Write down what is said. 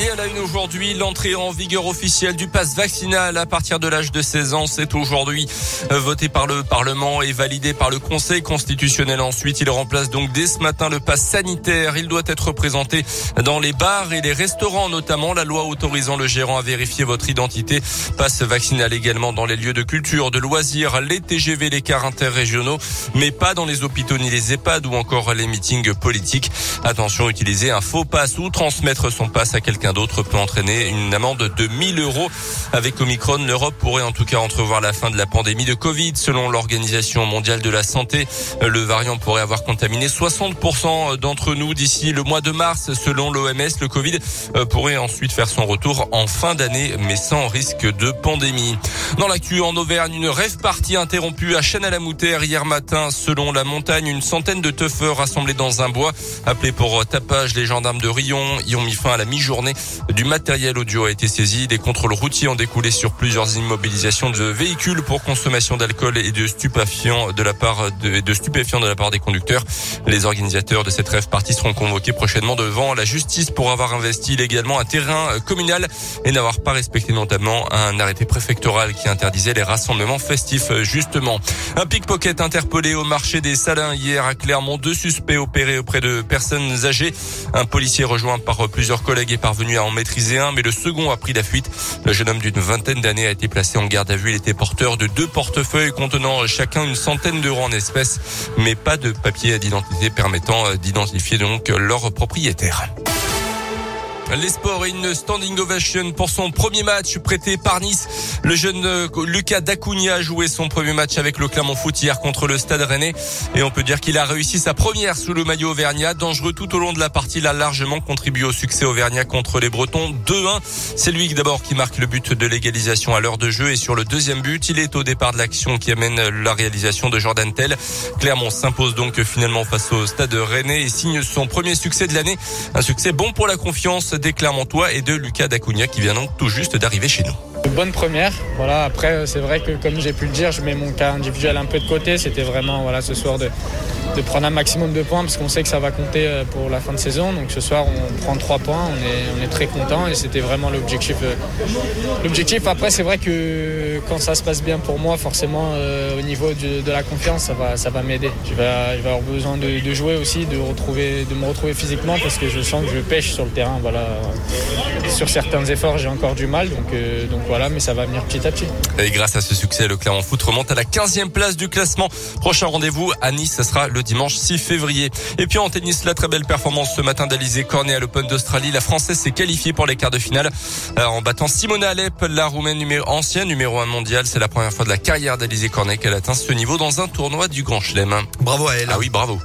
Et à la une aujourd'hui, l'entrée en vigueur officielle du pass vaccinal à partir de l'âge de 16 ans. C'est aujourd'hui euh, voté par le Parlement et validé par le Conseil constitutionnel. Ensuite, il remplace donc dès ce matin le pass sanitaire. Il doit être présenté dans les bars et les restaurants, notamment la loi autorisant le gérant à vérifier votre identité. Passe vaccinal également dans les lieux de culture, de loisirs, les TGV, les cars interrégionaux, mais pas dans les hôpitaux ni les EHPAD ou encore les meetings politiques. Attention, utiliser un faux pass ou transmettre son pass à quelqu'un d'autre peut entraîner une amende de 1000 euros. Avec Omicron, l'Europe pourrait en tout cas entrevoir la fin de la pandémie de Covid. Selon l'Organisation mondiale de la santé, le variant pourrait avoir contaminé 60% d'entre nous d'ici le mois de mars. Selon l'OMS, le Covid euh, pourrait ensuite faire son retour en fin d'année, mais sans risque de pandémie. Dans l'actu en Auvergne, une rêve partie interrompue à Chêne-à-la-Moutère hier matin. Selon la montagne, une centaine de teufeurs rassemblés dans un bois. Appelés pour tapage, les gendarmes de Rion y ont mis fin à la mi-journée. Du matériel audio a été saisi. Des contrôles routiers ont découlé sur plusieurs immobilisations de véhicules pour consommation d'alcool et de stupéfiants de la part de, stupéfiants de la part des conducteurs. Les organisateurs de cette rêve partie seront convoqués prochainement devant la justice pour avoir investi illégalement un terrain communal et n'avoir pas respecté notamment un arrêté préfectoral qui interdisait les rassemblements festifs justement. Un pickpocket interpellé au marché des Salins hier à Clermont. Deux suspects opérés auprès de personnes âgées. Un policier rejoint par plusieurs collègues est parvenu à en maîtriser un, mais le second a pris la fuite. Le jeune homme d'une vingtaine d'années a été placé en garde à vue. Il était porteur de deux portefeuilles contenant chacun une centaine d'euros en espèces, mais pas de papier d'identité permettant d'identifier donc leur propriétaire. Les sports et une standing ovation pour son premier match prêté par Nice. Le jeune euh, Lucas Dacunia a joué son premier match avec le Clermont Foot hier contre le Stade Rennais et on peut dire qu'il a réussi sa première sous le maillot auvergnat. Dangereux tout au long de la partie, il a largement contribué au succès auvergnat contre les Bretons 2-1. C'est lui d'abord qui marque le but de l'égalisation à l'heure de jeu et sur le deuxième but, il est au départ de l'action qui amène la réalisation de Jordan Tell. Clermont s'impose donc finalement face au Stade Rennais et signe son premier succès de l'année. Un succès bon pour la confiance des Clermontois et de Lucas Dacunia qui vient donc tout juste d'arriver chez nous. Bonne première. Voilà. Après, c'est vrai que comme j'ai pu le dire, je mets mon cas individuel un peu de côté. C'était vraiment voilà ce soir de, de prendre un maximum de points parce qu'on sait que ça va compter euh, pour la fin de saison. Donc ce soir, on prend trois points. On est, on est très content et c'était vraiment l'objectif. Euh, l'objectif. Après, c'est vrai que quand ça se passe bien pour moi, forcément, euh, au niveau de, de, la confiance, ça va, ça va m'aider. Je vais, je vais avoir besoin de, jouer aussi, de retrouver, de me retrouver physiquement parce que je sens que je pêche sur le terrain. Voilà. Sur certains efforts, j'ai encore du mal. Donc, donc voilà, mais ça va venir petit à petit. Et grâce à ce succès, le Clermont Foot remonte à la 15e place du classement. Prochain rendez-vous à Nice, ce sera le dimanche 6 février. Et puis en tennis, la très belle performance ce matin d'Alizé Cornet à l'Open d'Australie. La Française s'est qualifiée pour les quarts de finale euh, en battant Simona Alep, la Roumaine numéro, ancienne numéro 1 mondiale. C'est la première fois de la carrière d'Alizé Cornet qu'elle atteint ce niveau dans un tournoi du Grand Chelem. Bravo à elle. Ah oui, bravo.